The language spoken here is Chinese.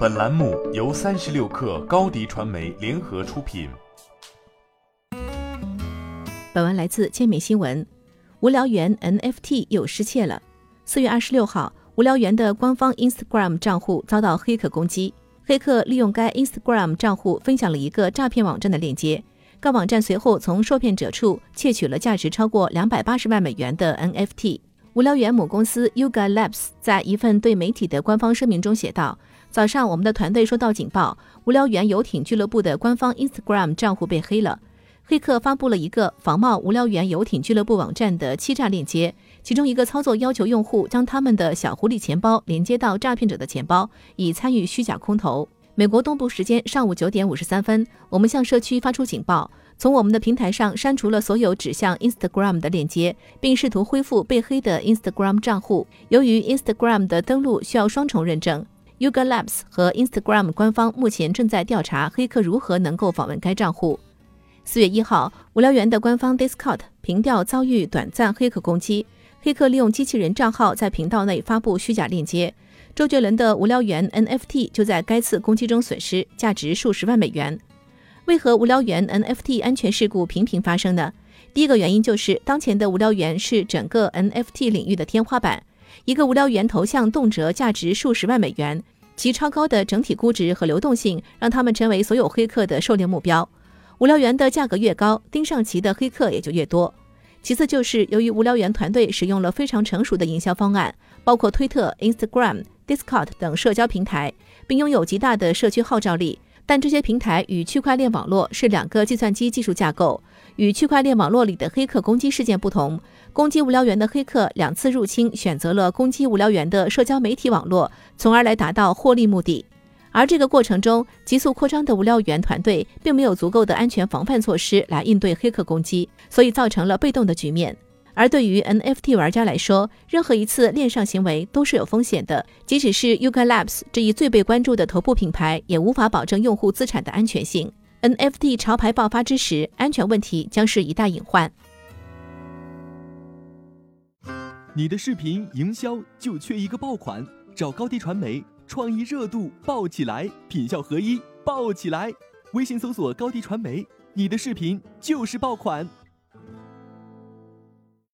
本栏目由三十六氪高低传媒联合出品。本文来自界面新闻。无聊猿 NFT 又失窃了。四月二十六号，无聊猿的官方 Instagram 账户遭到黑客攻击。黑客利用该 Instagram 账户分享了一个诈骗网站的链接，该网站随后从受骗者处窃取了价值超过两百八十万美元的 NFT。无聊猿母公司 Yuga Labs 在一份对媒体的官方声明中写道：“早上，我们的团队收到警报，无聊猿游艇俱乐部的官方 Instagram 账户被黑了。黑客发布了一个仿冒无聊猿游艇俱乐部网站的欺诈链接，其中一个操作要求用户将他们的小狐狸钱包连接到诈骗者的钱包，以参与虚假空投。”美国东部时间上午九点五十三分，我们向社区发出警报。从我们的平台上删除了所有指向 Instagram 的链接，并试图恢复被黑的 Instagram 账户。由于 Instagram 的登录需要双重认证，Yuga Labs 和 Instagram 官方目前正在调查黑客如何能够访问该账户。四月一号，无聊猿的官方 Discord 频道遭遇短暂黑客攻击，黑客利用机器人账号在频道内发布虚假链接。周杰伦的无聊猿 NFT 就在该次攻击中损失，价值数十万美元。为何无聊猿 NFT 安全事故频频发生呢？第一个原因就是当前的无聊猿是整个 NFT 领域的天花板，一个无聊猿头像动辄价值数十万美元，其超高的整体估值和流动性让他们成为所有黑客的狩猎目标。无聊猿的价格越高，盯上其的黑客也就越多。其次就是由于无聊猿团队使用了非常成熟的营销方案，包括推特、Instagram、Discord 等社交平台，并拥有极大的社区号召力。但这些平台与区块链网络是两个计算机技术架构，与区块链网络里的黑客攻击事件不同，攻击无聊猿的黑客两次入侵选择了攻击无聊猿的社交媒体网络，从而来达到获利目的。而这个过程中急速扩张的无聊猿团队并没有足够的安全防范措施来应对黑客攻击，所以造成了被动的局面。而对于 NFT 玩家来说，任何一次链上行为都是有风险的。即使是 Yuga Labs 这一最被关注的头部品牌，也无法保证用户资产的安全性。NFT 潮牌爆发之时，安全问题将是一大隐患。你的视频营销就缺一个爆款，找高低传媒，创意热度爆起来，品效合一爆起来。微信搜索高低传媒，你的视频就是爆款。